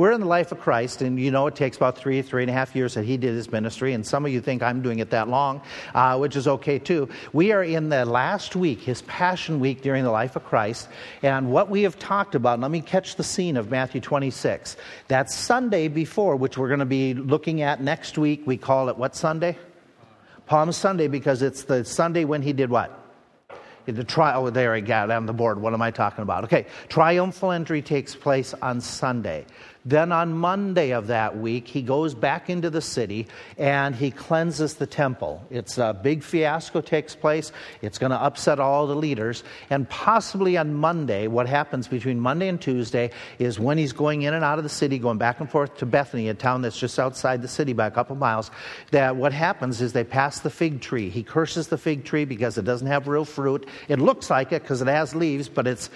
we're in the life of Christ, and you know it takes about three, three and a half years that he did his ministry, and some of you think I'm doing it that long, uh, which is okay too. We are in the last week, his Passion Week during the life of Christ, and what we have talked about, let me catch the scene of Matthew 26. That Sunday before, which we're going to be looking at next week, we call it what Sunday? Palm Sunday, because it's the Sunday when he did what? The trial, oh, there I got it on the board. What am I talking about? Okay, triumphal entry takes place on Sunday. Then on Monday of that week, he goes back into the city and he cleanses the temple. It's a big fiasco takes place. It's going to upset all the leaders. And possibly on Monday, what happens between Monday and Tuesday is when he's going in and out of the city, going back and forth to Bethany, a town that's just outside the city by a couple miles, that what happens is they pass the fig tree. He curses the fig tree because it doesn't have real fruit. It looks like it because it has leaves, but it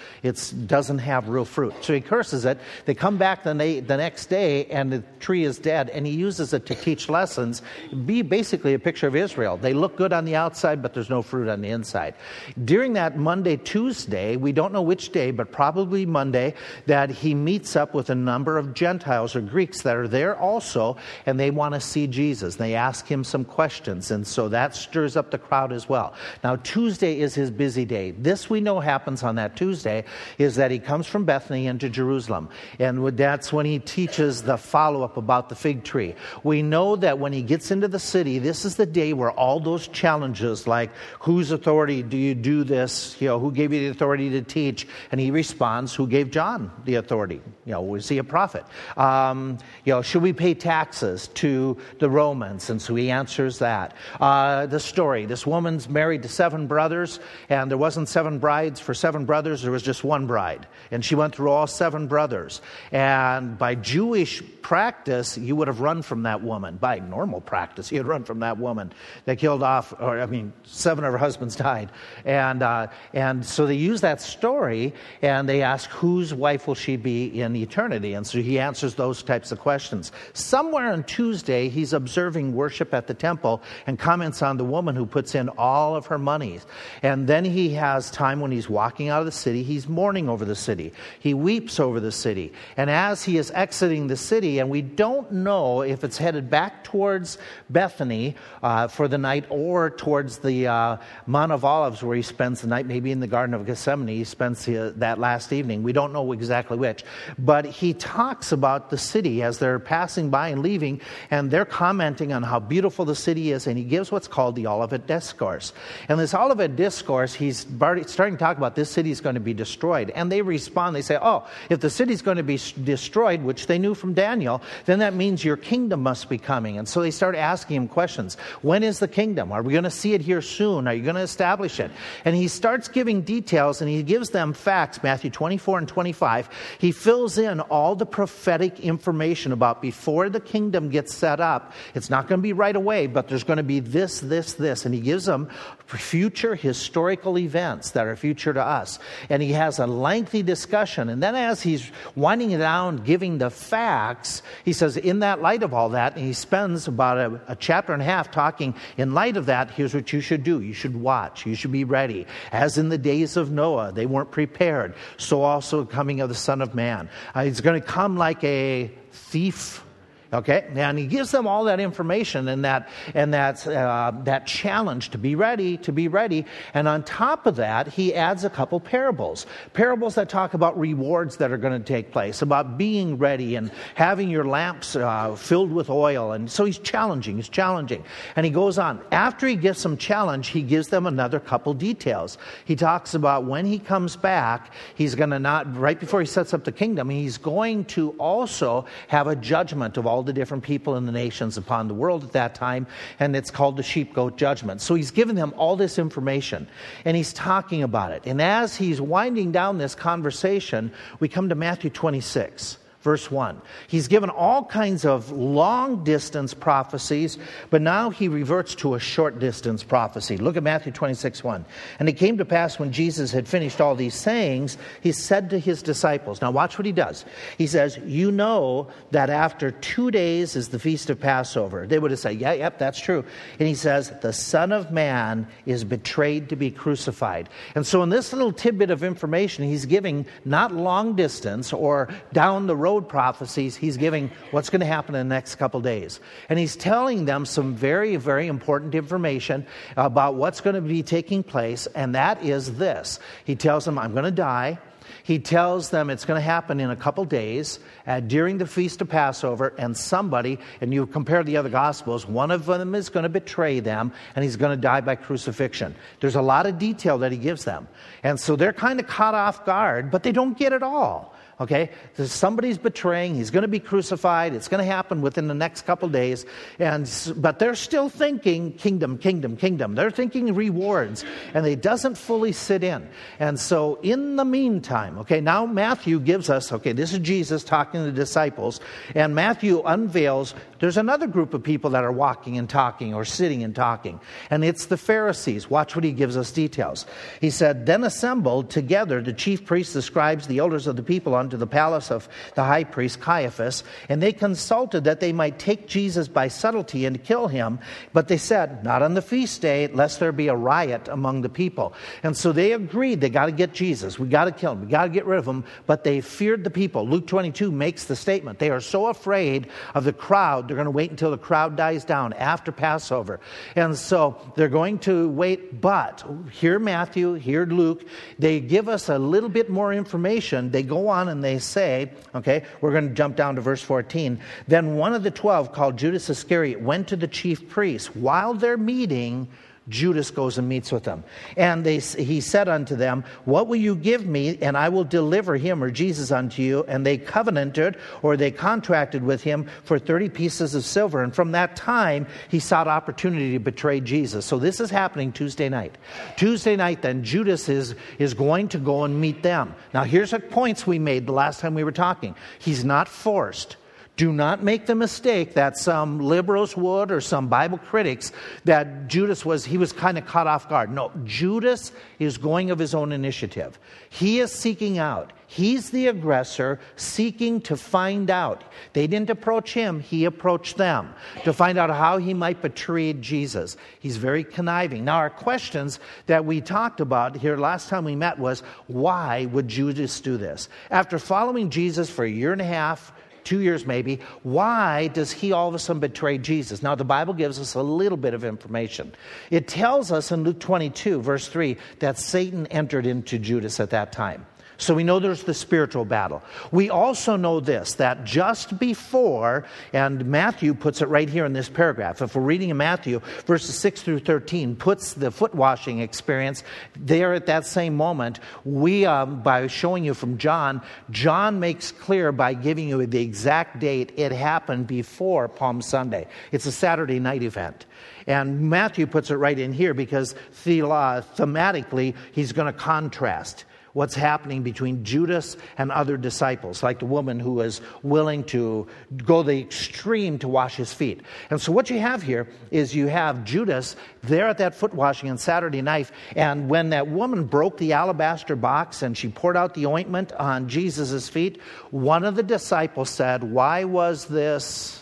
doesn't have real fruit. So he curses it. They come back and they the next day and the tree is dead, and he uses it to teach lessons, be basically a picture of Israel. They look good on the outside, but there's no fruit on the inside. During that Monday, Tuesday, we don't know which day, but probably Monday, that he meets up with a number of Gentiles or Greeks that are there also, and they want to see Jesus. They ask him some questions, and so that stirs up the crowd as well. Now, Tuesday is his busy day. This we know happens on that Tuesday is that he comes from Bethany into Jerusalem, and that's when he teaches the follow up about the fig tree. We know that when he gets into the city, this is the day where all those challenges, like whose authority do you do this? You know, who gave you the authority to teach? And he responds, who gave John the authority? You know, was he a prophet? Um, you know, should we pay taxes to the Romans? And so he answers that. Uh, the story: this woman's married to seven brothers, and there wasn't seven brides for seven brothers. There was just one bride, and she went through all seven brothers. And by Jewish practice, you would have run from that woman. By normal practice, you would run from that woman. They killed off, or I mean, seven of her husbands died. And, uh, and so they use that story and they ask, whose wife will she be in eternity? And so he answers those types of questions. Somewhere on Tuesday, he's observing worship at the temple and comments on the woman who puts in all of her monies. And then he has time when he's walking out of the city, he's mourning over the city. He weeps over the city. And as he is exiting the city, and we don't know if it's headed back towards Bethany uh, for the night or towards the uh, Mount of Olives where he spends the night, maybe in the Garden of Gethsemane. He spends uh, that last evening. We don't know exactly which. But he talks about the city as they're passing by and leaving, and they're commenting on how beautiful the city is, and he gives what's called the Olivet Discourse. And this Olivet Discourse, he's starting to talk about this city is going to be destroyed. And they respond, they say, Oh, if the city is going to be destroyed, which they knew from Daniel, then that means your kingdom must be coming. And so they start asking him questions. When is the kingdom? Are we going to see it here soon? Are you going to establish it? And he starts giving details and he gives them facts, Matthew 24 and 25. He fills in all the prophetic information about before the kingdom gets set up. It's not going to be right away, but there's going to be this, this, this. And he gives them future historical events that are future to us. And he has a lengthy discussion. And then as he's winding it down, giving the facts, he says, in that light of all that, and he spends about a, a chapter and a half talking, in light of that, here's what you should do. You should watch. You should be ready. As in the days of Noah, they weren't prepared. So also coming of the Son of Man. Uh, he's going to come like a thief Okay, and he gives them all that information and that and that uh, that challenge to be ready, to be ready. And on top of that, he adds a couple parables, parables that talk about rewards that are going to take place, about being ready and having your lamps uh, filled with oil. And so he's challenging, he's challenging, and he goes on. After he gives some challenge, he gives them another couple details. He talks about when he comes back, he's going to not right before he sets up the kingdom, he's going to also have a judgment of all the different people in the nations upon the world at that time, and it's called the sheep goat judgment. So he's given them all this information, and he's talking about it. And as he's winding down this conversation, we come to Matthew 26 verse 1. He's given all kinds of long distance prophecies, but now he reverts to a short distance prophecy. Look at Matthew 26 1. And it came to pass when Jesus had finished all these sayings, he said to his disciples, Now watch what he does. He says, You know that after two days is the feast of Passover. They would have said, Yeah, yep, that's true. And he says, The Son of Man is betrayed to be crucified. And so in this little tidbit of information, he's giving not long distance or down the road prophecies, he's giving what's going to happen in the next couple days. And he's telling them some very, very important information about what's going to be taking place, and that is this. He tells them, I'm going to die. He tells them it's going to happen in a couple days uh, during the feast of Passover, and somebody, and you compare the other gospels, one of them is going to betray them, and he's going to die by crucifixion. There's a lot of detail that he gives them. And so they're kind of caught off guard, but they don't get it all. Okay? So Somebody's betraying, he's going to be crucified, it's going to happen within the next couple days. And, but they're still thinking kingdom, kingdom, kingdom. They're thinking rewards, and it doesn't fully sit in. And so, in the meantime, okay, now Matthew gives us, okay, this is Jesus talking to the disciples, and Matthew unveils there's another group of people that are walking and talking or sitting and talking, and it's the Pharisees. Watch what he gives us details. He said, Then assembled together the chief priests, the scribes, the elders of the people unto the palace of the high priest Caiaphas, and they consulted that they might take Jesus by subtlety and kill him. But they said, Not on the feast day, lest there be a riot among the people. And so they agreed they got to get Jesus. We got to kill him. We got to get rid of him. But they feared the people. Luke 22 makes the statement. They are so afraid of the crowd they're going to wait until the crowd dies down after Passover. And so they're going to wait. But here, Matthew, here, Luke, they give us a little bit more information. They go on and they say, okay, we're going to jump down to verse 14. Then one of the twelve, called Judas Iscariot, went to the chief priests while they're meeting Judas goes and meets with them. And they, he said unto them, What will you give me, and I will deliver him or Jesus unto you? And they covenanted or they contracted with him for 30 pieces of silver. And from that time, he sought opportunity to betray Jesus. So this is happening Tuesday night. Tuesday night, then, Judas is, is going to go and meet them. Now, here's the points we made the last time we were talking. He's not forced. Do not make the mistake that some liberals would or some Bible critics that Judas was, he was kind of caught off guard. No, Judas is going of his own initiative. He is seeking out. He's the aggressor seeking to find out. They didn't approach him, he approached them to find out how he might betray Jesus. He's very conniving. Now, our questions that we talked about here last time we met was why would Judas do this? After following Jesus for a year and a half, two years maybe, why does he all of a sudden betray Jesus? Now, the Bible gives us a little bit of information. It tells us in Luke 22, verse 3, that Satan entered into Judas at that time. So we know there's the spiritual battle. We also know this that just before, and Matthew puts it right here in this paragraph. If we're reading in Matthew, verses 6 through 13, puts the foot washing experience there at that same moment. We, um, by showing you from John, John makes clear by giving you the exact date it happened before Palm Sunday. It's a Saturday night event. And Matthew puts it right in here because thematically, he's going to contrast what's happening between Judas and other disciples, like the woman who was willing to go the extreme to wash his feet. And so, what you have here is you have Judas there at that foot washing on Saturday night, and when that woman broke the alabaster box and she poured out the ointment on Jesus' feet, one of the disciples said, Why was this?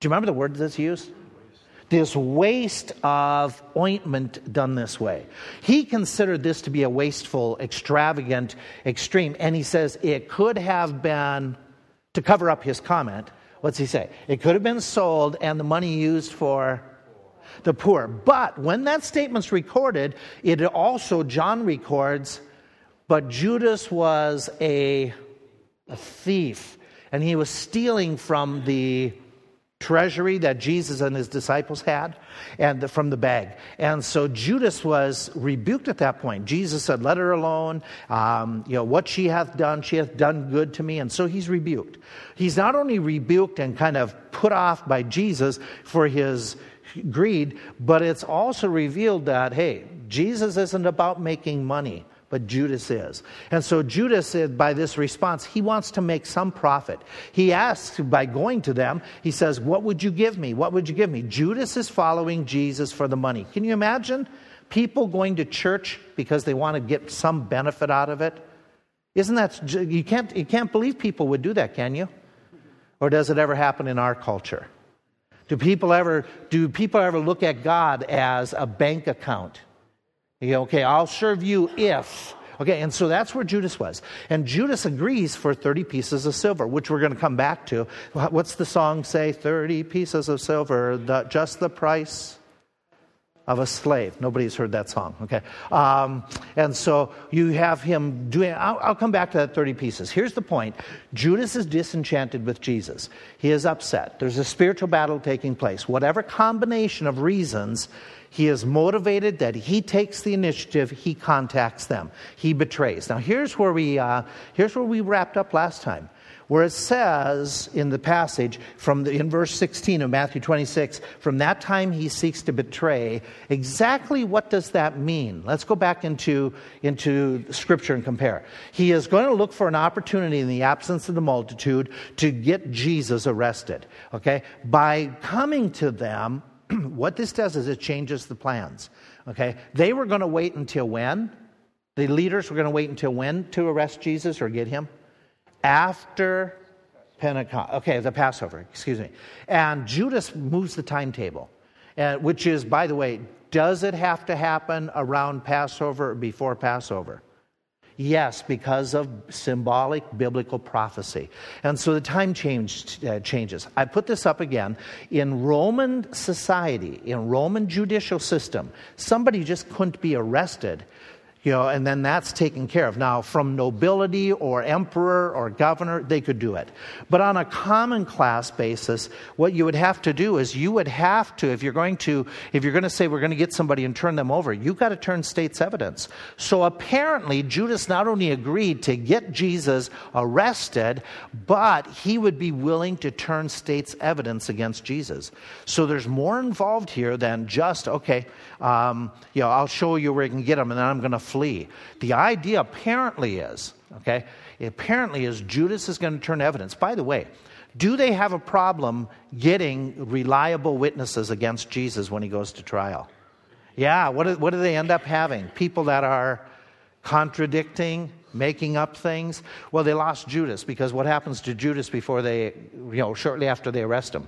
Do you remember the word that's used? This waste of ointment done this way. He considered this to be a wasteful, extravagant, extreme, and he says it could have been, to cover up his comment, what's he say? It could have been sold and the money used for the poor. But when that statement's recorded, it also, John records, but Judas was a, a thief and he was stealing from the treasury that Jesus and his disciples had and from the bag. And so Judas was rebuked at that point. Jesus said, Let her alone. Um, you know, what she hath done, she hath done good to me. And so he's rebuked. He's not only rebuked and kind of put off by Jesus for his greed, but it's also revealed that, hey, Jesus isn't about making money but Judas is. And so Judas, uh, by this response, he wants to make some profit. He asks by going to them, he says, What would you give me? What would you give me? Judas is following Jesus for the money. Can you imagine people going to church because they want to get some benefit out of it? Isn't that, you can't, you can't believe people would do that, can you? Or does it ever happen in our culture? Do people ever, do people ever look at God as a bank account? Okay, I'll serve you if, Okay, and so that's where Judas was. And Judas agrees for 30 pieces of silver, which we're going to come back to. What's the song say? 30 pieces of silver, the, just the price of a slave. Nobody's heard that song, okay? Um, and so you have him doing, I'll, I'll, come back to that 30 pieces. Here's the point Judas is disenchanted with Jesus. He is upset. There's a spiritual battle taking place. Whatever combination of reasons, he is motivated that he takes the initiative, he contacts them, he betrays. Now, here's where we, uh, here's where we wrapped up last time where it says in the passage from the, in verse 16 of Matthew 26, from that time he seeks to betray. Exactly what does that mean? Let's go back into, into scripture and compare. He is going to look for an opportunity in the absence of the multitude to get Jesus arrested. Okay? By coming to them, what this does is it changes the plans. Okay? They were going to wait until when? The leaders were going to wait until when to arrest Jesus or get him? after Pentecost. Okay, the Passover, excuse me. And Judas moves the timetable, which is, by the way, does it have to happen around Passover or before Passover? Yes, because of symbolic biblical prophecy. And so the time change, uh, changes. I put this up again. In Roman society, in Roman judicial system, somebody just couldn't be arrested you know, and then that's taken care of. Now, from nobility or emperor or governor, they could do it. But on a common class basis, what you would have to do is you would have to, if you're going to, if you're going to say we're going to get somebody and turn them over, you've got to turn state's evidence. So apparently, Judas not only agreed to get Jesus arrested, but he would be willing to turn state's evidence against Jesus. So there's more involved here than just, okay, um, you know, I'll show you where you can get them and then I'm going to flee. The idea apparently is, okay, apparently is Judas is going to turn evidence. By the way, do they have a problem getting reliable witnesses against Jesus when he goes to trial? Yeah, what do, what do they end up having? People that are contradicting, making up things. Well, they lost Judas because what happens to Judas before they, you know, shortly after they arrest him?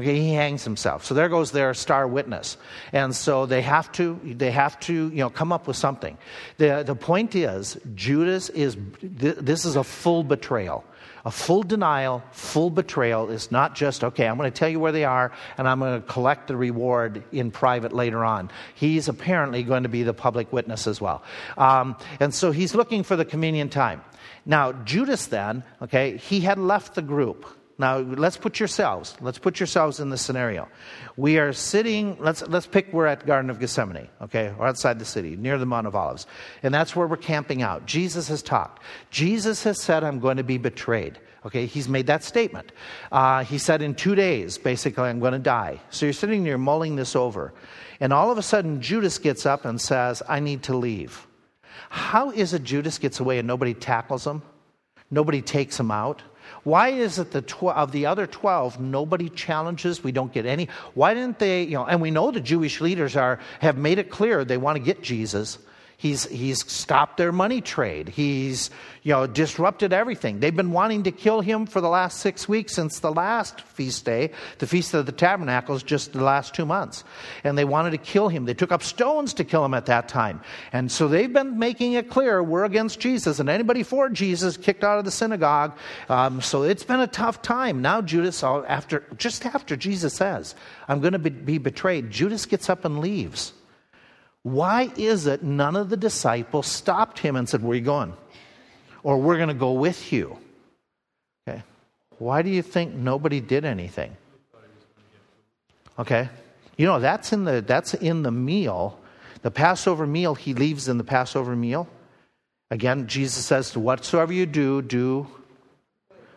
Okay, he hangs himself. So there goes their star witness. And so they have to, they have to, you know, come up with something. The, the point is, Judas is, this is a full betrayal. A full denial, full betrayal is not just, okay, I'm going to tell you where they are and I'm going to collect the reward in private later on. He's apparently going to be the public witness as well. Um, and so he's looking for the convenient time. Now, Judas then, okay, he had left the group. Now, let's put yourselves, let's put yourselves in this scenario. We are sitting, let's, let's pick we're at Garden of Gethsemane, okay, or outside the city, near the Mount of Olives. And that's where we're camping out. Jesus has talked. Jesus has said, I'm going to be betrayed. Okay, he's made that statement. Uh, he said, in two days, basically, I'm going to die. So you're sitting there mulling this over. And all of a sudden, Judas gets up and says, I need to leave. How is it Judas gets away and nobody tackles him? Nobody takes him out? Why is it the tw- of the other 12 nobody challenges? We don't get any. Why didn't they, you know, and we know the Jewish leaders are have made it clear they want to get Jesus. He's, he's stopped their money trade. He's you know, disrupted everything. They've been wanting to kill him for the last six weeks since the last feast day, the Feast of the Tabernacles, just the last two months. And they wanted to kill him. They took up stones to kill him at that time. And so they've been making it clear we're against Jesus, and anybody for Jesus kicked out of the synagogue. Um, so it's been a tough time. Now Judas, after just after Jesus says, "I'm going to be, be betrayed," Judas gets up and leaves. Why is it none of the disciples stopped him and said, Where are you going? Or we're going to go with you? Okay. Why do you think nobody did anything? Okay. You know, that's in the, that's in the meal. The Passover meal, he leaves in the Passover meal. Again, Jesus says, to Whatsoever you do, do.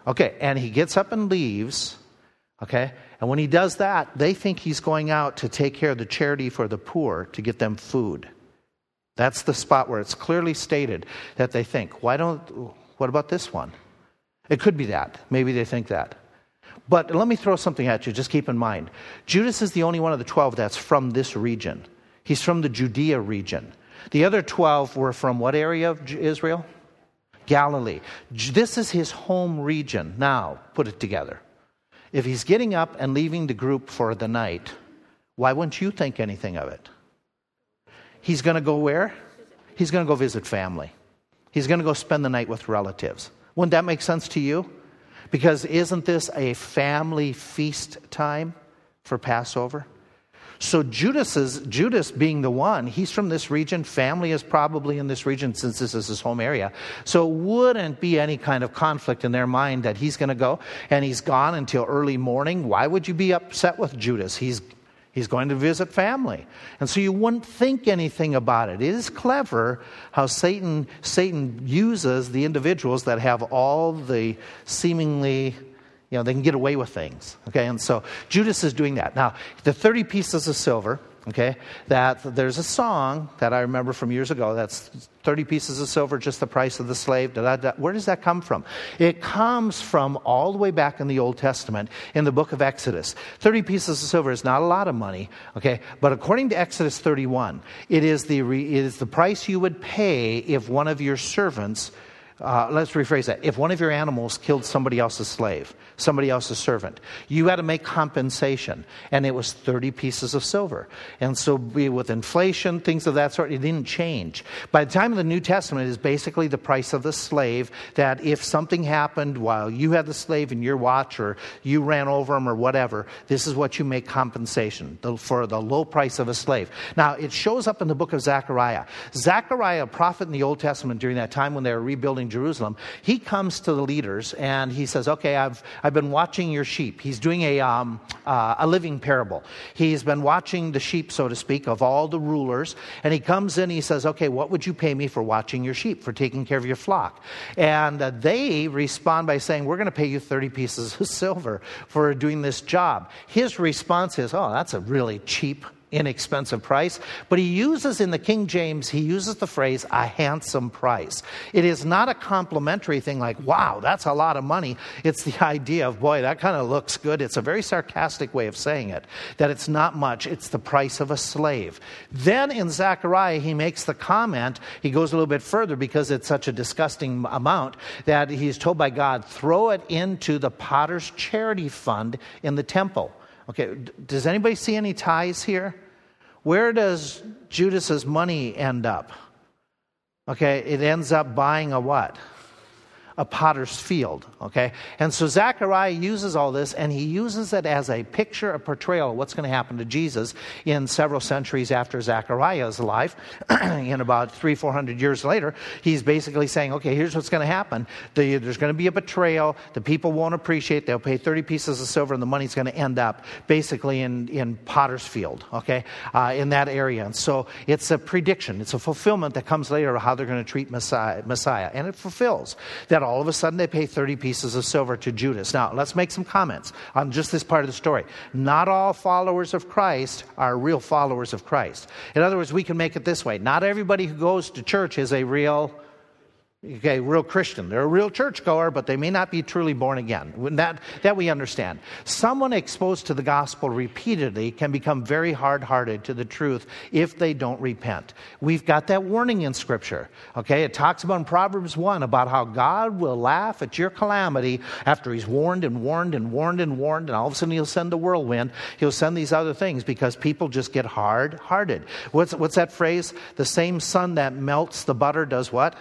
Okay. And he gets up and leaves. Okay. And when he does that, they think he's going out to take care of the charity for the poor to get them food. That's the spot where it's clearly stated that they think, why don't, what about this one? It could be that. Maybe they think that. But let me throw something at you, just keep in mind. Judas is the only one of the 12 that's from this region. He's from the Judea region. The other 12 were from what area of Israel? Galilee. This is his home region. Now, put it together. If he's getting up and leaving the group for the night, why wouldn't you think anything of it? He's going to go where? He's going to go visit family. He's going to go spend the night with relatives. Wouldn't that make sense to you? Because isn't this a family feast time for Passover? So Judas is Judas being the one, he's from this region. Family is probably in this region since this is his home area. So it wouldn't be any kind of conflict in their mind that he's going to go and he's gone until early morning. Why would you be upset with Judas? He's He's going to visit family. And so you wouldn't think anything about it. It is clever how Satan, Satan uses the individuals that have all the seemingly you know, they can get away with things. Okay, and so Judas is doing that. Now, the 30 pieces of silver, okay, that there's a song that I remember from years ago that's 30 pieces of silver, just the price of the slave. Da, da, da. Where does that come from? It comes from all the way back in the Old Testament in the book of Exodus. 30 pieces of silver is not a lot of money, okay, but according to Exodus 31, it is the, it is the price you would pay if one of your servants uh, let's rephrase that. If one of your animals killed somebody else's slave, somebody else's servant, you had to make compensation, and it was 30 pieces of silver. And so, with inflation, things of that sort, it didn't change. By the time of the New Testament, is basically the price of the slave that if something happened while you had the slave in your watch, or you ran over him, or whatever, this is what you make compensation for the low price of a slave. Now, it shows up in the book of Zechariah. Zechariah, a prophet in the Old Testament during that time when they were rebuilding Jerusalem, he comes to the leaders and he says, Okay, I've, I've been watching your sheep. He's doing a, um, uh, a living parable. He's been watching the sheep, so to speak, of all the rulers. And he comes in, he says, Okay, what would you pay me for watching your sheep, for taking care of your flock? And uh, they respond by saying, We're going to pay you 30 pieces of silver for doing this job. His response is, Oh, that's a really cheap inexpensive price. But he uses in the King James, he uses the phrase a handsome price. It is not a complimentary thing like, wow, that's a lot of money. It's the idea of, boy, that kind of looks good. It's a very sarcastic way of saying it, that it's not much, it's the price of a slave. Then in Zechariah, he makes the comment, he goes a little bit further because it's such a disgusting amount that he's told by God, throw it into the potter's charity fund in the temple. Okay, does anybody see any ties here? Where does Judas's money end up? Okay, it ends up buying a what? A potter's field. Okay? And so Zechariah uses all this and he uses it as a picture, a portrayal of what's going to happen to Jesus in several centuries after Zechariah's life. in about three, four hundred years later, he's basically saying, okay, here's what's going to happen. The, there's going to be a betrayal. The people won't appreciate. They'll pay 30 pieces of silver and the money's going to end up basically in, in potter's field, okay, uh, in that area. And so it's a prediction. It's a fulfillment that comes later of how they're going to treat Messiah, Messiah. And it fulfills that all of a sudden they pay 30 pieces of silver to Judas. Now, let's make some comments on just this part of the story. Not all followers of Christ are real followers of Christ. In other words, we can make it this way not everybody who goes to church is a real Okay, real Christian. They're a real churchgoer, but they may not be truly born again. That, that we understand. Someone exposed to the gospel repeatedly can become very hard hearted to the truth if they don't repent. We've got that warning in Scripture. Okay, it talks about in Proverbs 1 about how God will laugh at your calamity after He's warned and warned and warned and warned, and all of a sudden He'll send the whirlwind. He'll send these other things because people just get hard hearted. What's, what's that phrase? The same sun that melts the butter does what?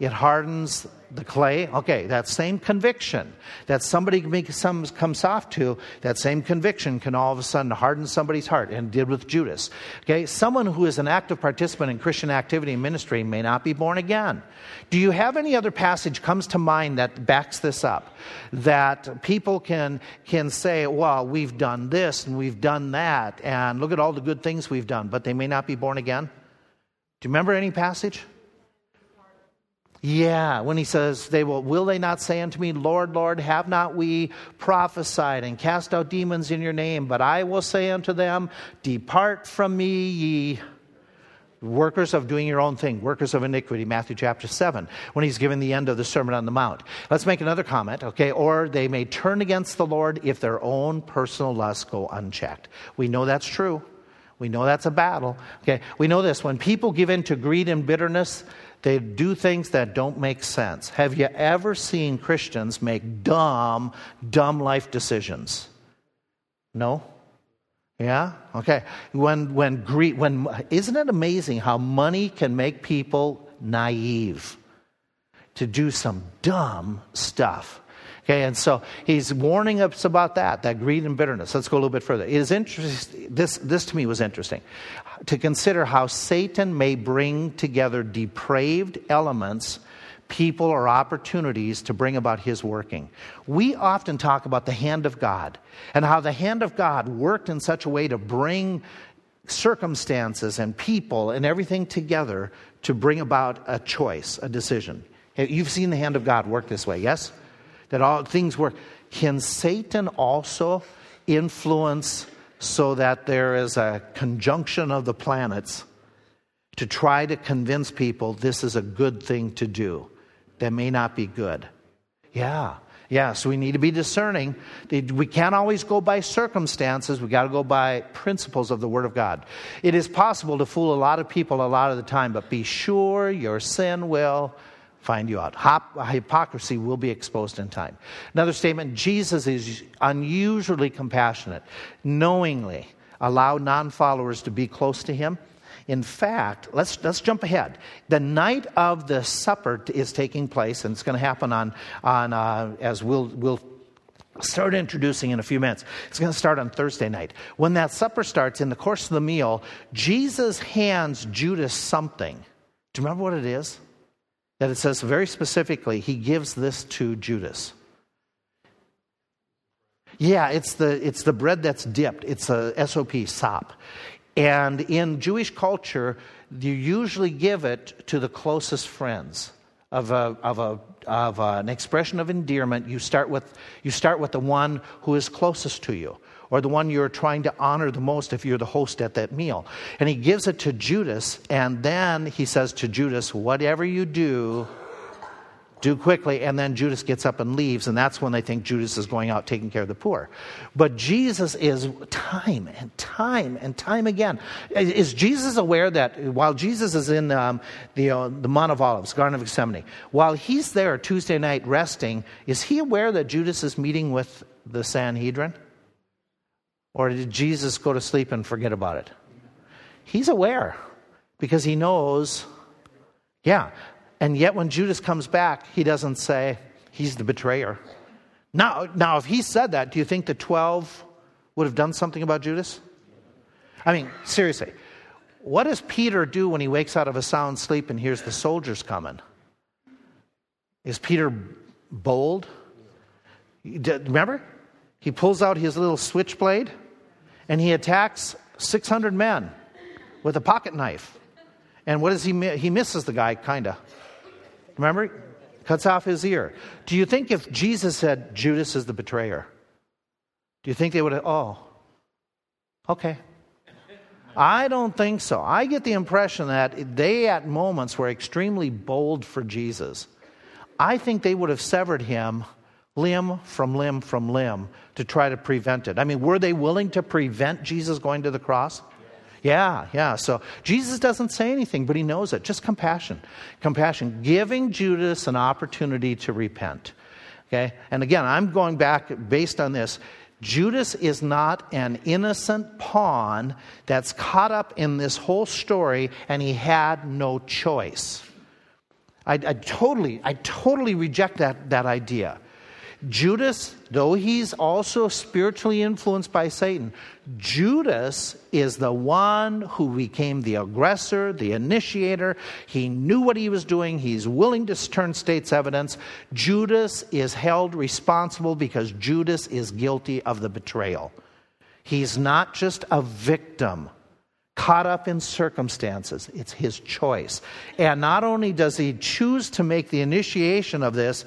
It hardens the clay. Okay, that same conviction that somebody some, comes soft to, that same conviction can all of a sudden harden somebody's heart, and did with Judas. Okay, someone who is an active participant in Christian activity and ministry may not be born again. Do you have any other passage comes to mind that backs this up? That people can can say, well, we've done this and we've done that, and look at all the good things we've done, but they may not be born again? Do you remember any passage? Yeah, when he says, they will, will they not say unto me, Lord, Lord, have not we prophesied and cast out demons in your name? But I will say unto them, Depart from me, ye workers of doing your own thing, workers of iniquity, Matthew chapter 7, when he's given the end of the Sermon on the Mount. Let's make another comment, okay? Or they may turn against the Lord if their own personal lusts go unchecked. We know that's true. We know that's a battle. Okay, we know this. When people give in to greed and bitterness, they do things that don't make sense. Have you ever seen Christians make dumb, dumb life decisions? No? Yeah? Okay. When, when, greed, when, isn't it amazing how money can make people naive to do some dumb stuff? Okay, and so he's warning us about that, that greed and bitterness. Let's go a little bit further. It is interesting, this, this to me was interesting, to consider how Satan may bring together depraved elements people or opportunities to bring about his working. We often talk about the hand of God and how the hand of God worked in such a way to bring circumstances and people and everything together to bring about a choice, a decision. You've seen the hand of God work this way, yes? That all things work. Can Satan also influence so that there is a conjunction of the planets to try to convince people this is a good thing to do? that may not be good. Yeah. Yeah, so we need to be discerning. We can't always go by circumstances. We got to go by principles of the Word of God. It is possible to fool a lot of people a lot of the time, but be sure your sin will find you out. hypocrisy will be exposed in time. Another statement Jesus is unusually compassionate, knowingly allow non followers to be close to him in fact, let's, let's jump ahead. The night of the supper is taking place, and it's going to happen on, on uh, as we'll, we'll start introducing in a few minutes. It's going to start on Thursday night. When that supper starts, in the course of the meal, Jesus hands Judas something. Do you remember what it is? That it says very specifically, he gives this to Judas. Yeah, it's the, it's the bread that's dipped. It's a SOP, sop. And in Jewish culture, you usually give it to the closest friends of, a, of, a, of an expression of endearment. You start, with, you start with the one who is closest to you, or the one you're trying to honor the most if you're the host at that meal. And he gives it to Judas, and then he says to Judas, Whatever you do, do quickly. And then Judas gets up and leaves, and that's when they think Judas is going out taking care of the poor. But Jesus is time and time and time again. Is Jesus aware that while Jesus is in um, the, uh, the Mount of Olives, Garden of Gethsemane, while he's there Tuesday night resting, is he aware that Judas is meeting with the Sanhedrin? Or did Jesus go to sleep and forget about it? He's aware because he knows, yeah, and yet, when Judas comes back, he doesn't say he's the betrayer. Now, now, if he said that, do you think the 12 would have done something about Judas? I mean, seriously, what does Peter do when he wakes out of a sound sleep and hears the soldiers coming? Is Peter bold? Remember? He pulls out his little switchblade and he attacks 600 men with a pocket knife. And what does he He misses the guy, kind of. Remember? Cuts off his ear. Do you think if Jesus said Judas is the betrayer, do you think they would have, oh, okay. I don't think so. I get the impression that they at moments were extremely bold for Jesus. I think they would have severed him limb from limb from limb to try to prevent it. I mean, were they willing to prevent Jesus going to the cross? Yeah, yeah. So Jesus doesn't say anything, but he knows it. Just compassion. Compassion. Giving Judas an opportunity to repent. Okay? And again, I'm going back based on this. Judas is not an innocent pawn that's caught up in this whole story and he had no choice. I, I totally, I totally reject that, that idea. Judas, though he's also spiritually influenced by Satan, Judas is the one who became the aggressor, the initiator. He knew what he was doing. He's willing to turn state's evidence. Judas is held responsible because Judas is guilty of the betrayal. He's not just a victim caught up in circumstances. It's his choice. And not only does he choose to make the initiation of this,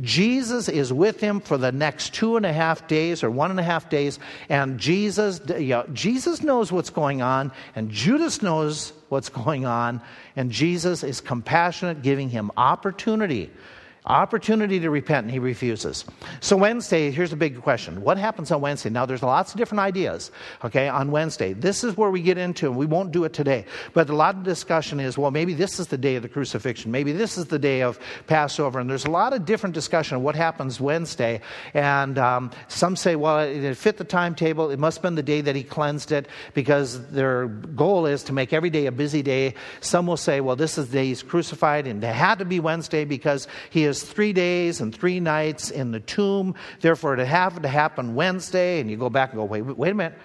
Jesus is with him for the next two and a half days or one and a half days, and Jesus, you know, Jesus knows what's going on, and Judas knows what's going on, and Jesus is compassionate, giving him opportunity. Opportunity to repent, and he refuses. So, Wednesday, here's a big question. What happens on Wednesday? Now, there's lots of different ideas, okay, on Wednesday. This is where we get into, and we won't do it today, but a lot of discussion is, well, maybe this is the day of the crucifixion. Maybe this is the day of Passover. And there's a lot of different discussion of what happens Wednesday. And um, some say, well, it fit the timetable. It must have been the day that he cleansed it because their goal is to make every day a busy day. Some will say, well, this is the day he's crucified, and it had to be Wednesday because he is three days and three nights in the tomb. Therefore, it happened to happen Wednesday. And you go back and go, wait, wait a minute.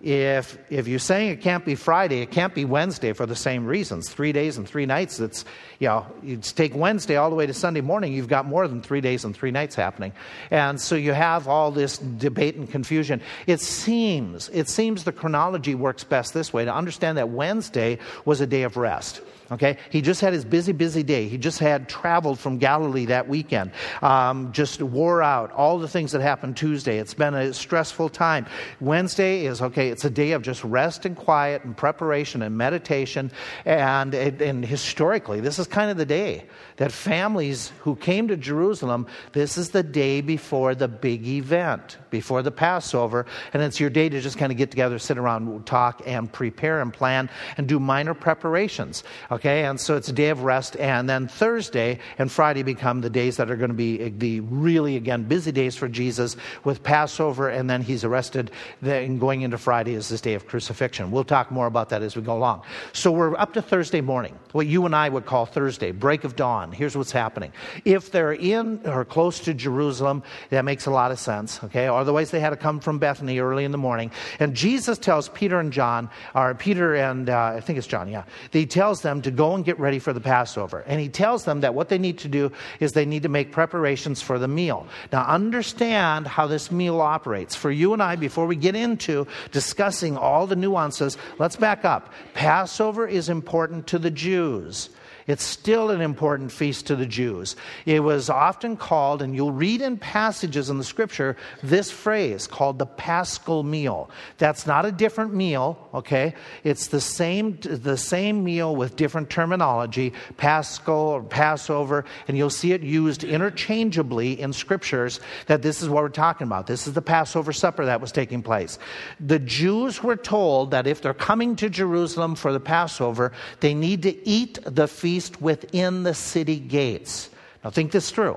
If, if you're saying it can't be Friday, it can't be Wednesday for the same reasons. Three days and three nights, it's, you know, you take Wednesday all the way to Sunday morning, you've got more than three days and three nights happening. And so you have all this debate and confusion. It seems, it seems the chronology works best this way to understand that Wednesday was a day of rest. Okay? He just had his busy, busy day. He just had traveled from Galilee that weekend, um, just wore out all the things that happened Tuesday. It's been a stressful time. Wednesday is, okay, it's a day of just rest and quiet and preparation and meditation. And, and historically, this is kind of the day that families who came to Jerusalem, this is the day before the big event, before the Passover. And it's your day to just kind of get together, sit around, talk, and prepare and plan and do minor preparations. Okay, and so it's a day of rest. And then Thursday and Friday become the days that are going to be the really, again, busy days for Jesus with Passover. And then he's arrested. Then going into Friday is this day of crucifixion. We'll talk more about that as we go along. So we're up to Thursday morning, what you and I would call Thursday, break of dawn. Here's what's happening. If they're in or close to Jerusalem, that makes a lot of sense, okay? Otherwise, they had to come from Bethany early in the morning. And Jesus tells Peter and John, or Peter and uh, I think it's John, yeah. He tells them to go and get ready for the Passover. And he tells them that what they need to do is they need to make preparations for the meal. Now, understand how this meal operates. For you and I, before we get into discussing all the nuances, let's back up. Passover is important to the Jews. It's still an important feast to the Jews. It was often called, and you'll read in passages in the scripture, this phrase called the paschal meal. That's not a different meal, okay? It's the same, the same meal with different terminology, paschal or Passover, and you'll see it used interchangeably in scriptures that this is what we're talking about. This is the Passover supper that was taking place. The Jews were told that if they're coming to Jerusalem for the Passover, they need to eat the feast feast within the city gates. Now, think this through.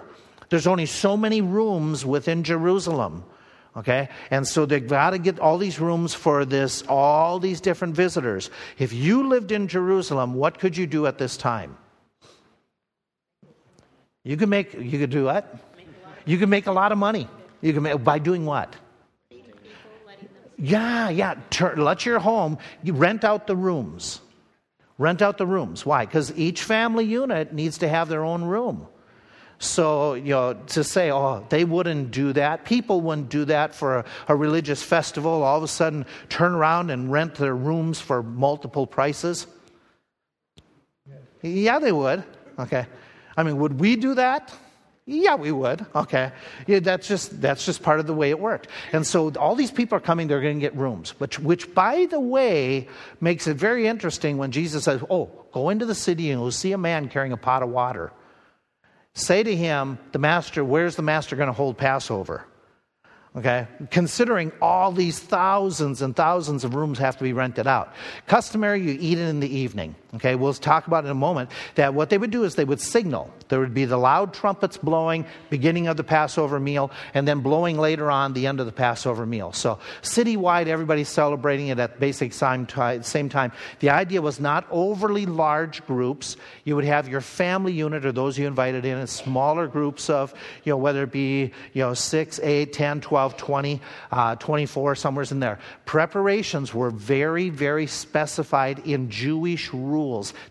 There's only so many rooms within Jerusalem. Okay? And so they've got to get all these rooms for this, all these different visitors. If you lived in Jerusalem, what could you do at this time? You could make, you could do what? You could make a lot of money. You can make, by doing what? Yeah, yeah. Turn, let your home, you rent out the rooms. Rent out the rooms. Why? Because each family unit needs to have their own room. So, you know, to say, oh, they wouldn't do that, people wouldn't do that for a, a, religious festival, all of a sudden turn around and rent their rooms for multiple prices. Yeah, they would. Okay. I mean, would we do that? Yeah, we would. Okay. Yeah, that's just that's just part of the way it worked. And so all these people are coming, they're going to get rooms, which which by the way makes it very interesting when Jesus says, "Oh, go into the city and you'll see a man carrying a pot of water." Say to him, "The master, where's the master going to hold Passover?" Okay? Considering all these thousands and thousands of rooms have to be rented out. Customary, you eat it in the evening. Okay? We'll talk about in a moment that what they would do is they would signal. There would be the loud trumpets blowing, beginning of the Passover meal, and then blowing later on the end of the Passover meal. So, citywide, everybody's celebrating it at basic same time. The idea was not overly large groups. You would have your family unit or those you invited in, in smaller groups of, you know, whether it be, you know, 6, 8, 10, 12 12, 20, uh, 24, somewhere's in there. Preparations were very, very specified in Jewish rules.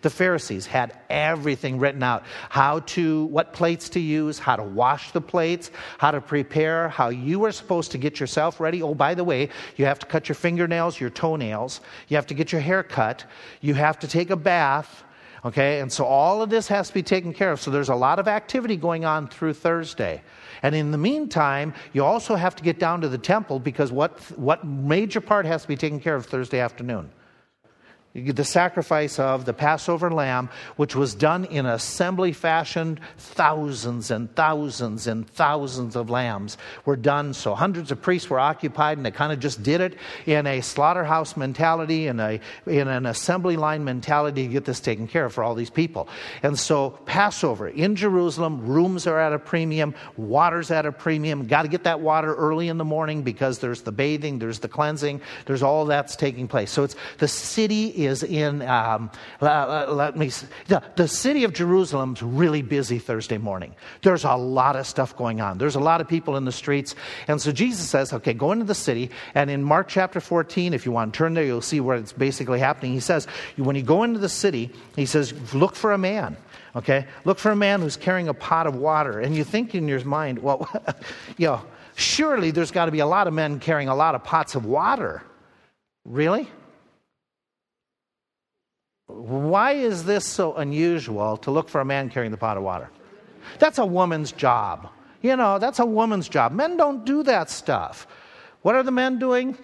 The Pharisees had everything written out how to, what plates to use, how to wash the plates, how to prepare, how you were supposed to get yourself ready. Oh, by the way, you have to cut your fingernails, your toenails, you have to get your hair cut, you have to take a bath. Okay, and so all of this has to be taken care of. So there's a lot of activity going on through Thursday. And in the meantime, you also have to get down to the temple because what, what major part has to be taken care of Thursday afternoon? The sacrifice of the Passover lamb, which was done in assembly fashion. Thousands and thousands and thousands of lambs were done. So hundreds of priests were occupied, and they kind of just did it in a slaughterhouse mentality, in, a, in an assembly line mentality to get this taken care of for all these people. And so, Passover in Jerusalem, rooms are at a premium, water's at a premium. Got to get that water early in the morning because there's the bathing, there's the cleansing, there's all that's taking place. So, it's the city is in, um, let me, the, the city of Jerusalem's really busy Thursday morning. There's a lot of stuff going on. There's a lot of people in the streets. And so Jesus says, okay, go into the city. And in Mark chapter 14, if you want to turn there, you'll see where it's basically happening. He says, when you go into the city, he says, look for a man. Okay? Look for a man who's carrying a pot of water. And you think in your mind, well, you know, surely there's got to be a lot of men carrying a lot of pots of water. Really? Why is this so unusual to look for a man carrying the pot of water? That's a woman's job. You know, that's a woman's job. Men don't do that stuff. What are the men doing?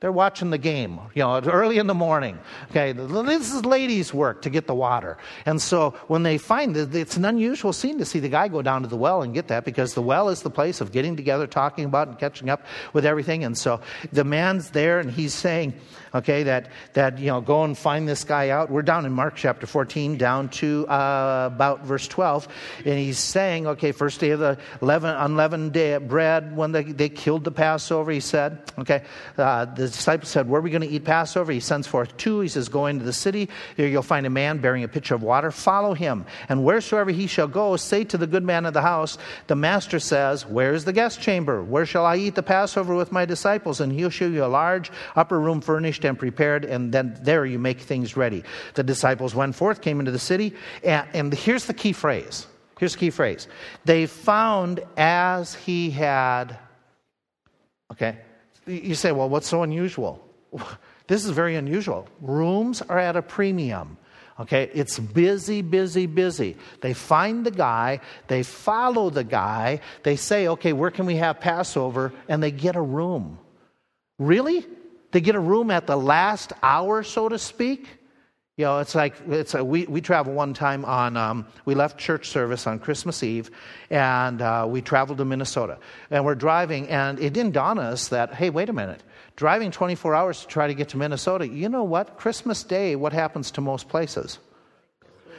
They're watching the game, you know, early in the morning. Okay, this is ladies' work to get the water. And so when they find it, it's an unusual scene to see the guy go down to the well and get that because the well is the place of getting together, talking about, and catching up with everything. And so the man's there and he's saying, okay, that, that, you know, go and find this guy out. We're down in Mark chapter 14, down to uh, about verse 12. And he's saying, okay, first day of the unleavened day, bread, when they, they killed the Passover, he said, okay, uh, the disciples said, where are we going to eat Passover? He sends forth two. He says, go into the city. There you'll find a man bearing a pitcher of water. Follow him. And wheresoever he shall go, say to the good man of the house, the master says, where is the guest chamber? Where shall I eat the Passover with my disciples? And he'll show you a large upper room furnished and prepared, and then there you make things ready. The disciples went forth, came into the city, and, and here's the key phrase. Here's the key phrase. They found as he had. Okay. You say, well, what's so unusual? This is very unusual. Rooms are at a premium. Okay, it's busy, busy, busy. They find the guy, they follow the guy, they say, okay, where can we have Passover? And they get a room. Really? They get a room at the last hour, so to speak. You know, it's like it's a, we we traveled one time on um, we left church service on Christmas Eve, and uh, we traveled to Minnesota, and we're driving, and it didn't dawn on us that hey, wait a minute, driving 24 hours to try to get to Minnesota. You know what? Christmas Day, what happens to most places?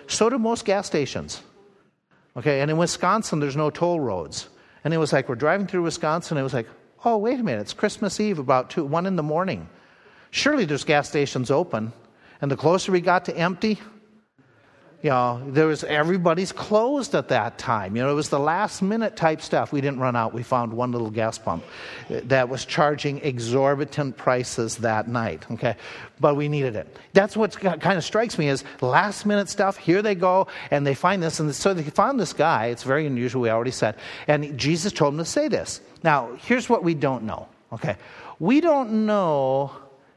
So do most gas stations. Okay, and in Wisconsin, there's no toll roads, and it was like we're driving through Wisconsin. It was like oh, wait a minute, it's Christmas Eve about two, 1 in the morning. Surely there's gas stations open. And the closer we got to empty, you know, there was everybody's closed at that time. You know, it was the last minute type stuff. We didn't run out. We found one little gas pump that was charging exorbitant prices that night. Okay, but we needed it. That's what kind of strikes me is last minute stuff. Here they go, and they find this, and so they found this guy. It's very unusual. We already said, and Jesus told him to say this. Now, here's what we don't know. Okay, we don't know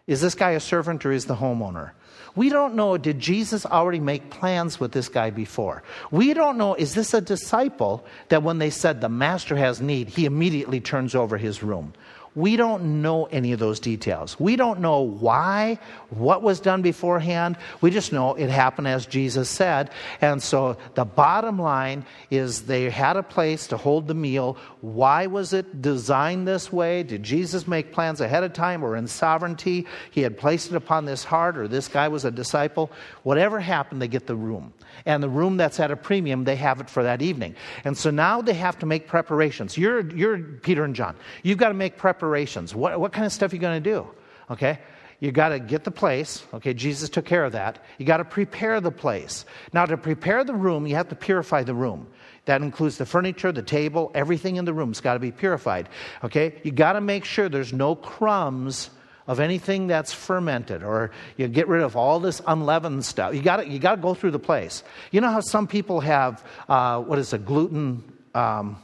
is this guy a servant or is the homeowner? We don't know, did Jesus already make plans with this guy before? We don't know, is this a disciple that when they said the master has need, he immediately turns over his room? We don't know any of those details. We don't know why, what was done beforehand. We just know it happened as Jesus said. And so the bottom line is they had a place to hold the meal. Why was it designed this way? Did Jesus make plans ahead of time or in sovereignty? He had placed it upon this heart, or this guy was a disciple. Whatever happened, they get the room and the room that's at a premium, they have it for that evening. And so now they have to make preparations. You're, you're Peter and John. You've got to make preparations. What, what kind of stuff are you going to do? Okay? You got to get the place. Okay, Jesus took care of that. You got to prepare the place. Now, to prepare the room, you have to purify the room. That includes the furniture, the table, everything in the room's got to be purified. Okay, you got to make sure there's no crumbs of anything that's fermented or you get rid of all this unleavened stuff. You got to you to go through the place. You know how some people have, uh, what is a gluten. Um,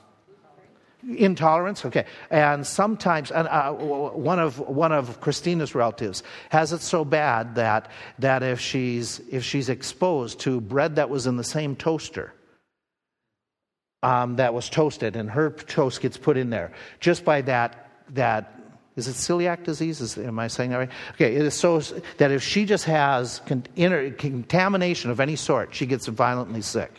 intolerance okay and sometimes and, uh, one of one of christina's relatives has it so bad that that if she's if she's exposed to bread that was in the same toaster um, that was toasted and her toast gets put in there just by that that Is it celiac disease? Is, am I saying that right? Okay, it is so that if she just has con- contamination of any sort, she gets violently sick.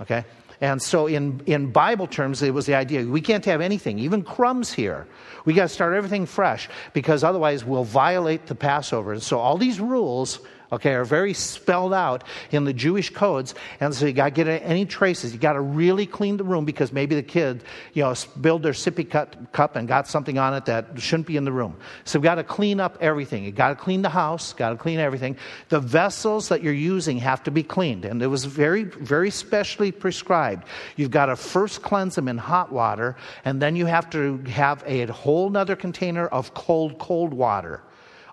Okay? And so, in, in Bible terms, it was the idea we can't have anything, even crumbs here. We got to start everything fresh because otherwise we'll violate the Passover. And so, all these rules okay, are very spelled out in the Jewish codes. And so you got to get any traces. You got to really clean the room because maybe the kid, you know, spilled their sippy cup and got something on it that shouldn't be in the room. So you've got to clean up everything. You got to clean the house, got to clean everything. The vessels that you're using have to be cleaned. And it was very, very specially prescribed. You've got to first cleanse them in hot water, and then you have to have a whole other container of cold, cold water.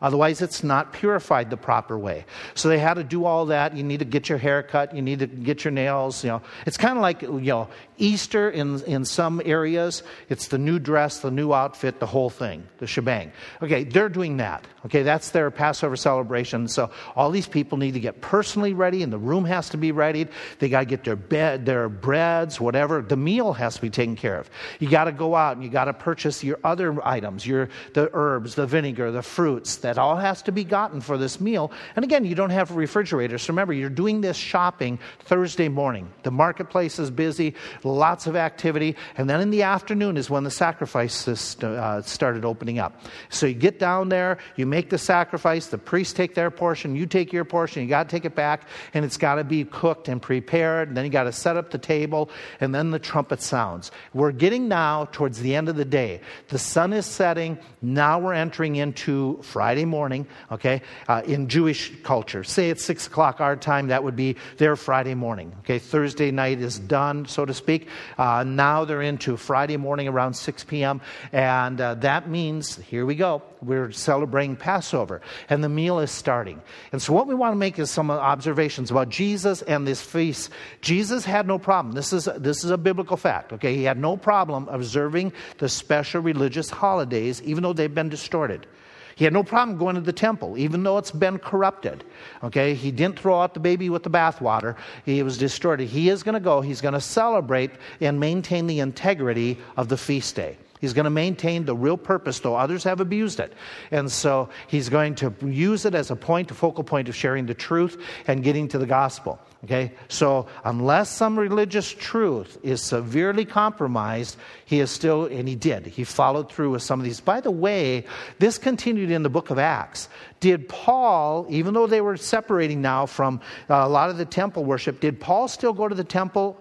Otherwise, it's not purified the proper way. So they had to do all that. You need to get your hair cut. You need to get your nails. You know, it's kind of like you know Easter in in some areas. It's the new dress, the new outfit, the whole thing, the shebang. Okay, they're doing that. Okay, that's their Passover celebration. So all these people need to get personally ready, and the room has to be readied. They got to get their bed, their breads, whatever. The meal has to be taken care of. You got to go out and you got to purchase your other items, your the herbs, the vinegar, the fruits. That all has to be gotten for this meal. And again, you don't have refrigerators. So remember, you're doing this shopping Thursday morning. The marketplace is busy, lots of activity. And then in the afternoon is when the sacrifices uh, started opening up. So you get down there, you make the sacrifice, the priests take their portion, you take your portion, you got to take it back, and it's got to be cooked and prepared. And then you got to set up the table, and then the trumpet sounds. We're getting now towards the end of the day. The sun is setting. Now we're entering into Friday morning, okay, uh, in Jewish culture. Say it's 6 o'clock our time, that would be their Friday morning, okay? Thursday night is done, so to speak. Uh, now they're into Friday morning around 6 p.m., and uh, that means, here we go, we're celebrating Passover, and the meal is starting. And so, what we want to make is some observations about Jesus and this feast. Jesus had no problem. This is, this is a biblical fact, okay? He had no problem observing the special religious holidays, even though they've been distorted. He had no problem going to the temple, even though it's been corrupted. Okay, he didn't throw out the baby with the bathwater. He was distorted. He is going to go. He's going to celebrate and maintain the integrity of the feast day. He's going to maintain the real purpose, though others have abused it. And so he's going to use it as a point, a focal point of sharing the truth and getting to the gospel. Okay? So, unless some religious truth is severely compromised, he is still, and he did, he followed through with some of these. By the way, this continued in the book of Acts. Did Paul, even though they were separating now from uh, a lot of the temple worship, did Paul still go to the temple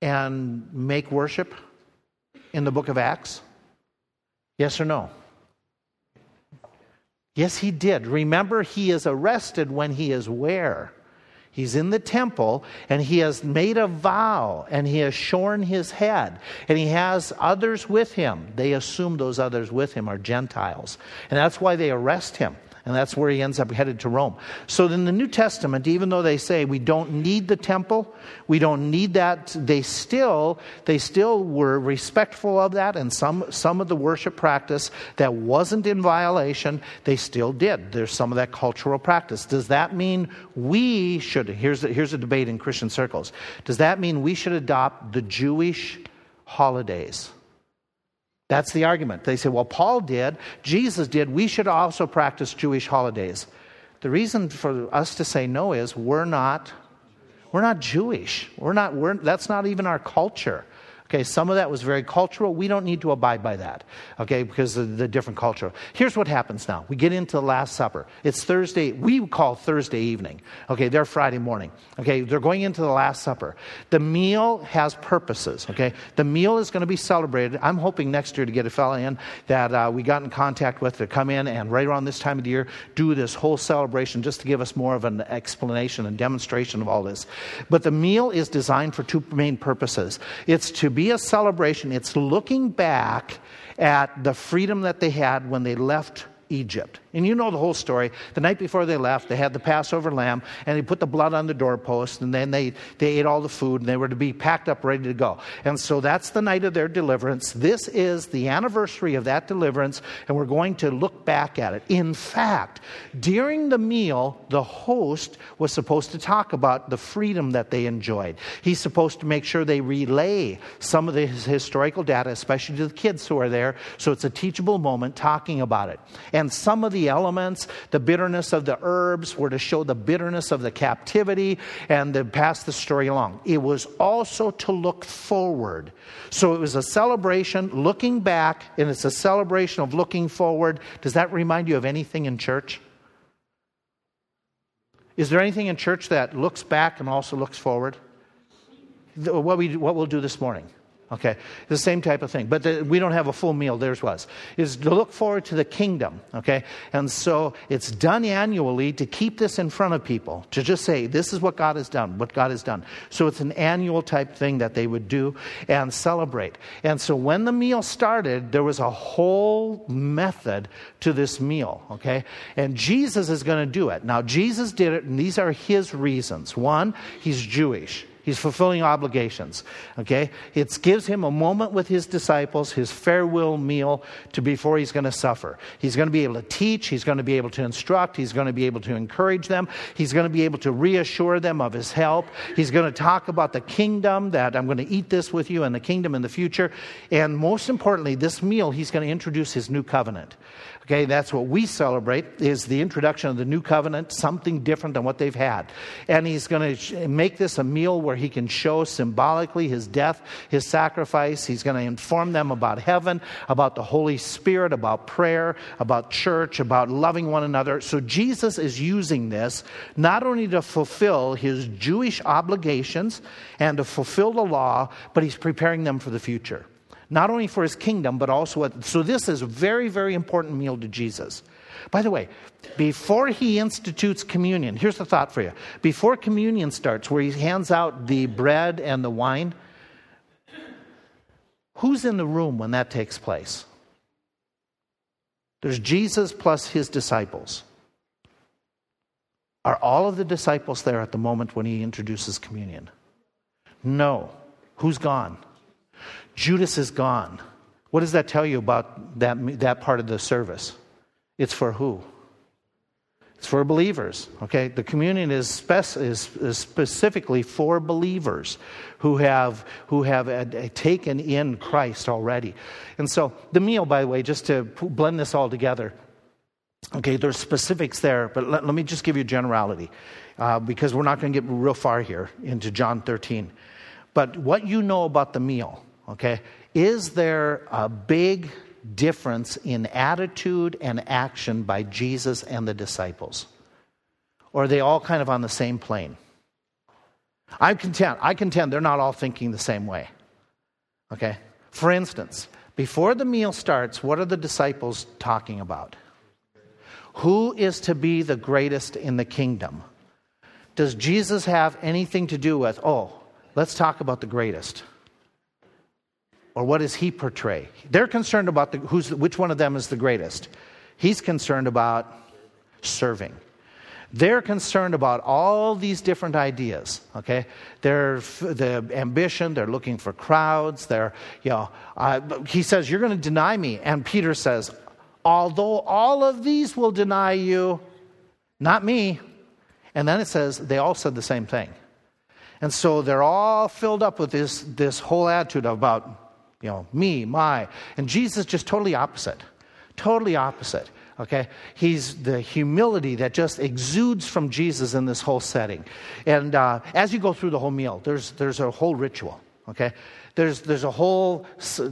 and make worship in the book of Acts? Yes or no? Yes, he did. Remember, he is arrested when he is where? He's in the temple and he has made a vow and he has shorn his head and he has others with him. They assume those others with him are Gentiles. And that's why they arrest him. And that's where he ends up headed to Rome. So in the New Testament, even though they say we don't need the temple, we don't need that, they still they still were respectful of that, and some some of the worship practice that wasn't in violation, they still did. There's some of that cultural practice. Does that mean we should here's a, here's a debate in Christian circles. Does that mean we should adopt the Jewish holidays? That's the argument. They say, well, Paul did, Jesus did, we should also practice Jewish holidays. The reason for us to say no is we're not we're not Jewish. We're not we're, that's not even our culture. Okay, some of that was very cultural. We don't need to abide by that, okay, because of the different culture. Here's what happens now. We get into the Last Supper. It's Thursday, we call Thursday evening. Okay, they're Friday morning. Okay, they're going into the Last Supper. The meal has purposes, okay? The meal is going to be celebrated. I'm hoping next year to get a fellow in that uh, we got in contact with to come in and right around this time of the year do this whole celebration just to give us more of an explanation and demonstration of all this. But the meal is designed for two main purposes it's to be a celebration. It's looking back at the freedom that they had when they left Egypt. And you know the whole story. The night before they left, they had the Passover lamb, and they put the blood on the doorpost, and then they, they ate all the food, and they were to be packed up, ready to go. And so that's the night of their deliverance. This is the anniversary of that deliverance, and we're going to look back at it. In fact, during the meal, the host was supposed to talk about the freedom that they enjoyed. He's supposed to make sure they relay some of the historical data, especially to the kids who are there, so it's a teachable moment talking about it. And some of the the elements. The bitterness of the herbs were to show the bitterness of the captivity and to pass the story along. It was also to look forward. So it was a celebration looking back, and it's a celebration of looking forward. Does that remind you of anything in church? Is there anything in church that looks back and also looks forward? What, we, what we'll do this morning. Okay, the same type of thing. But the, we don't have a full meal, theirs was. Is to look forward to the kingdom, okay? And so it's done annually to keep this in front of people, to just say, this is what God has done, what God has done. So it's an annual type thing that they would do and celebrate. And so when the meal started, there was a whole method to this meal, okay? And Jesus is going to do it. Now, Jesus did it, and these are his reasons. One, he's Jewish. He's fulfilling obligations. Okay? It gives him a moment with his disciples, his farewell meal to before he's going to suffer. He's going to be able to teach, he's going to be able to instruct, he's going to be able to encourage them, he's going to be able to reassure them of his help. He's going to talk about the kingdom that I'm going to eat this with you and the kingdom in the future. And most importantly, this meal he's going to introduce his new covenant. Okay, that's what we celebrate is the introduction of the new covenant, something different than what they've had. And he's going to make this a meal where he can show symbolically his death, his sacrifice. He's going to inform them about heaven, about the Holy Spirit, about prayer, about church, about loving one another. So Jesus is using this not only to fulfill his Jewish obligations and to fulfill the law, but he's preparing them for the future not only for his kingdom, but also. so, this is a very, very important meal to Jesus. By the way, before he institutes communion, here's the thought for you. Before communion starts, where he hands out the bread and the wine, who's in the room when that takes place? There's Jesus plus his disciples. Are all of the disciples there at the moment when he introduces communion? No. Who's gone? Judas is gone. What does that tell you about that, that part of the service? It's for who? It's for believers. Okay, the communion is, is, is specifically for believers who have who have a, a taken in Christ already. And so the meal, by the way, just to blend this all together. Okay, there's specifics there, but let, let me just give you generality uh, because we're not going to get real far here into John 13. But what you know about the meal, Okay? Is there a big difference in attitude and action by Jesus and the disciples? Or are they all kind of on the same plane? I'm content. I contend they're not all thinking the same way. Okay? For instance, before the meal starts, what are the disciples talking about? Who is to be the greatest in the kingdom? Does Jesus have anything to do with, oh, let's talk about the greatest? Or what does he portray? They're concerned about the, who's, which one of them is the greatest. He's concerned about serving. They're concerned about all these different ideas. Okay, they're the ambition. They're looking for crowds. They're, you know, uh, he says, "You're going to deny me," and Peter says, "Although all of these will deny you, not me." And then it says they all said the same thing, and so they're all filled up with this this whole attitude about you know, me, my. And Jesus just totally opposite. Totally opposite. Okay? He's the humility that just exudes from Jesus in this whole setting. And uh, as you go through the whole meal, there's, there's a whole ritual. Okay? There's, there's a whole,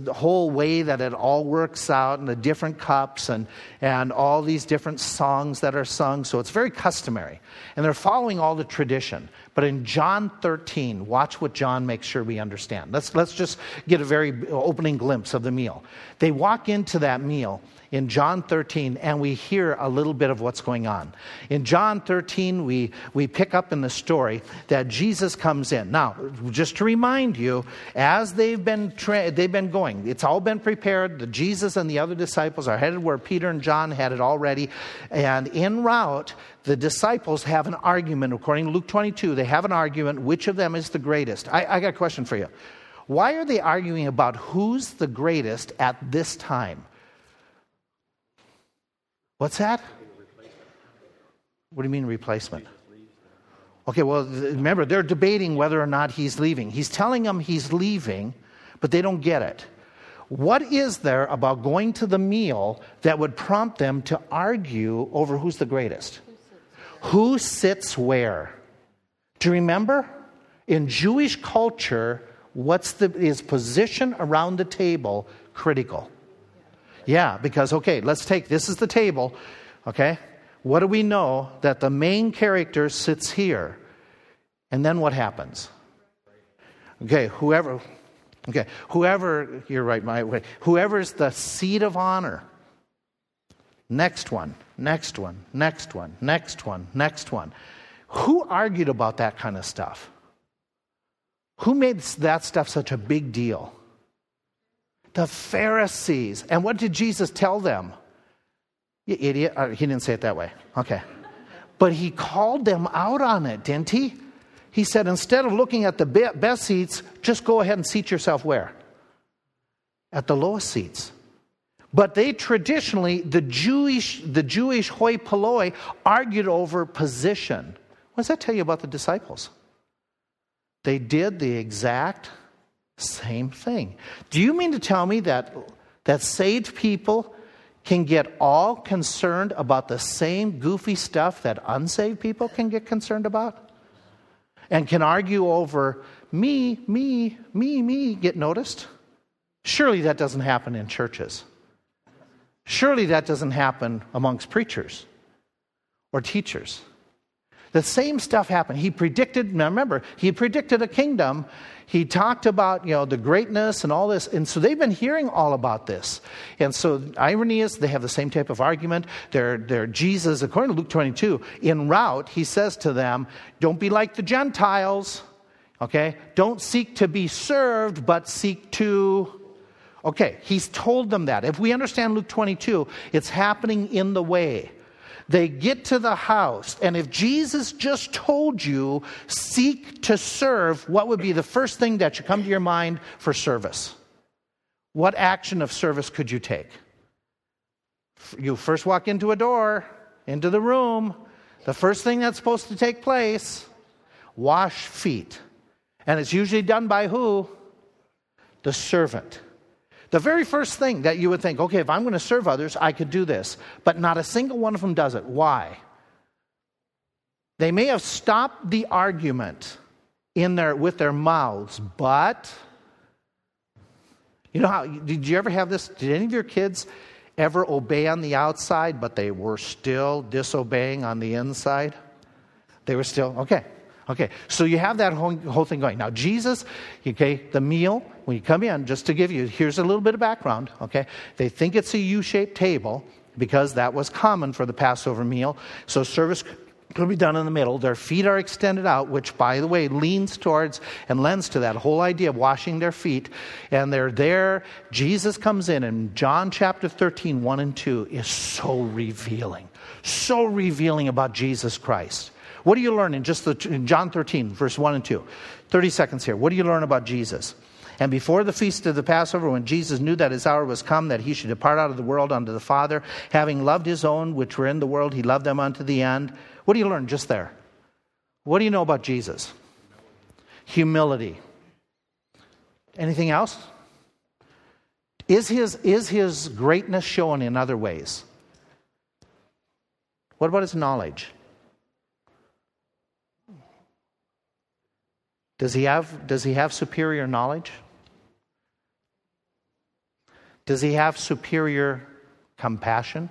whole way that it all works out and the different cups and, and all these different songs that are sung. So it's very customary. And they're following all the tradition. But in John 13, watch what John makes sure we understand. Let's, let's just get a very opening glimpse of the meal. They walk into that meal in John 13, and we hear a little bit of what's going on. In John 13, we, we pick up in the story that Jesus comes in. Now, just to remind you, as they've been, tra- they've been going, it's all been prepared. Jesus and the other disciples are headed where Peter and John had it already. And en route, the disciples have an argument. According to Luke 22, they have an argument which of them is the greatest. I, I got a question for you. Why are they arguing about who's the greatest at this time? What's that? What do you mean replacement? Okay, well, remember, they're debating whether or not he's leaving. He's telling them he's leaving, but they don't get it. What is there about going to the meal that would prompt them to argue over who's the greatest? Who sits where? Do you remember? In Jewish culture, what's the is position around the table critical? Yeah, because okay, let's take this is the table, okay? What do we know? That the main character sits here. And then what happens? Okay, whoever, okay, whoever, you're right, my way, whoever's the seat of honor. Next one, next one, next one, next one, next one. Who argued about that kind of stuff? Who made that stuff such a big deal? The Pharisees. And what did Jesus tell them? You idiot. Uh, he didn't say it that way. Okay. But he called them out on it, didn't he? He said, instead of looking at the best seats, just go ahead and seat yourself where? At the lowest seats. But they traditionally, the Jewish, the Jewish hoi polloi, argued over position. What does that tell you about the disciples? They did the exact same thing. Do you mean to tell me that, that saved people can get all concerned about the same goofy stuff that unsaved people can get concerned about? And can argue over me, me, me, me, get noticed? Surely that doesn't happen in churches. Surely that doesn't happen amongst preachers or teachers. The same stuff happened. He predicted, remember, he predicted a kingdom. He talked about, you know, the greatness and all this. And so they've been hearing all about this. And so irony is they have the same type of argument. They're, they're Jesus, according to Luke 22, in route, he says to them, don't be like the Gentiles. Okay? Don't seek to be served, but seek to Okay, he's told them that. If we understand Luke 22, it's happening in the way. They get to the house, and if Jesus just told you, seek to serve, what would be the first thing that should come to your mind for service? What action of service could you take? You first walk into a door, into the room. The first thing that's supposed to take place, wash feet. And it's usually done by who? The servant. The very first thing that you would think, okay, if I'm going to serve others, I could do this. But not a single one of them does it. Why? They may have stopped the argument in their, with their mouths, but you know how, did you ever have this? Did any of your kids ever obey on the outside, but they were still disobeying on the inside? They were still, okay. Okay, so you have that whole, whole thing going. Now, Jesus, okay, the meal, when you come in, just to give you, here's a little bit of background, okay? They think it's a U shaped table because that was common for the Passover meal. So service could be done in the middle. Their feet are extended out, which, by the way, leans towards and lends to that whole idea of washing their feet. And they're there. Jesus comes in, and John chapter 13, 1 and 2 is so revealing, so revealing about Jesus Christ. What do you learn in just the, in John 13, verse 1 and 2? 30 seconds here. What do you learn about Jesus? And before the feast of the Passover, when Jesus knew that his hour was come, that he should depart out of the world unto the Father, having loved his own which were in the world, he loved them unto the end. What do you learn just there? What do you know about Jesus? Humility. Anything else? Is his, is his greatness shown in other ways? What about his knowledge? Does he have, does he have superior knowledge? Does he have superior compassion?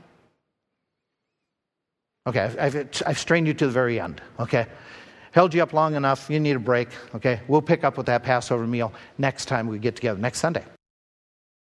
Okay, I've, I've, strained you to the very end, okay? Held you up long enough, you need a break, okay? We'll pick up with that Passover meal next time we get together, next Sunday.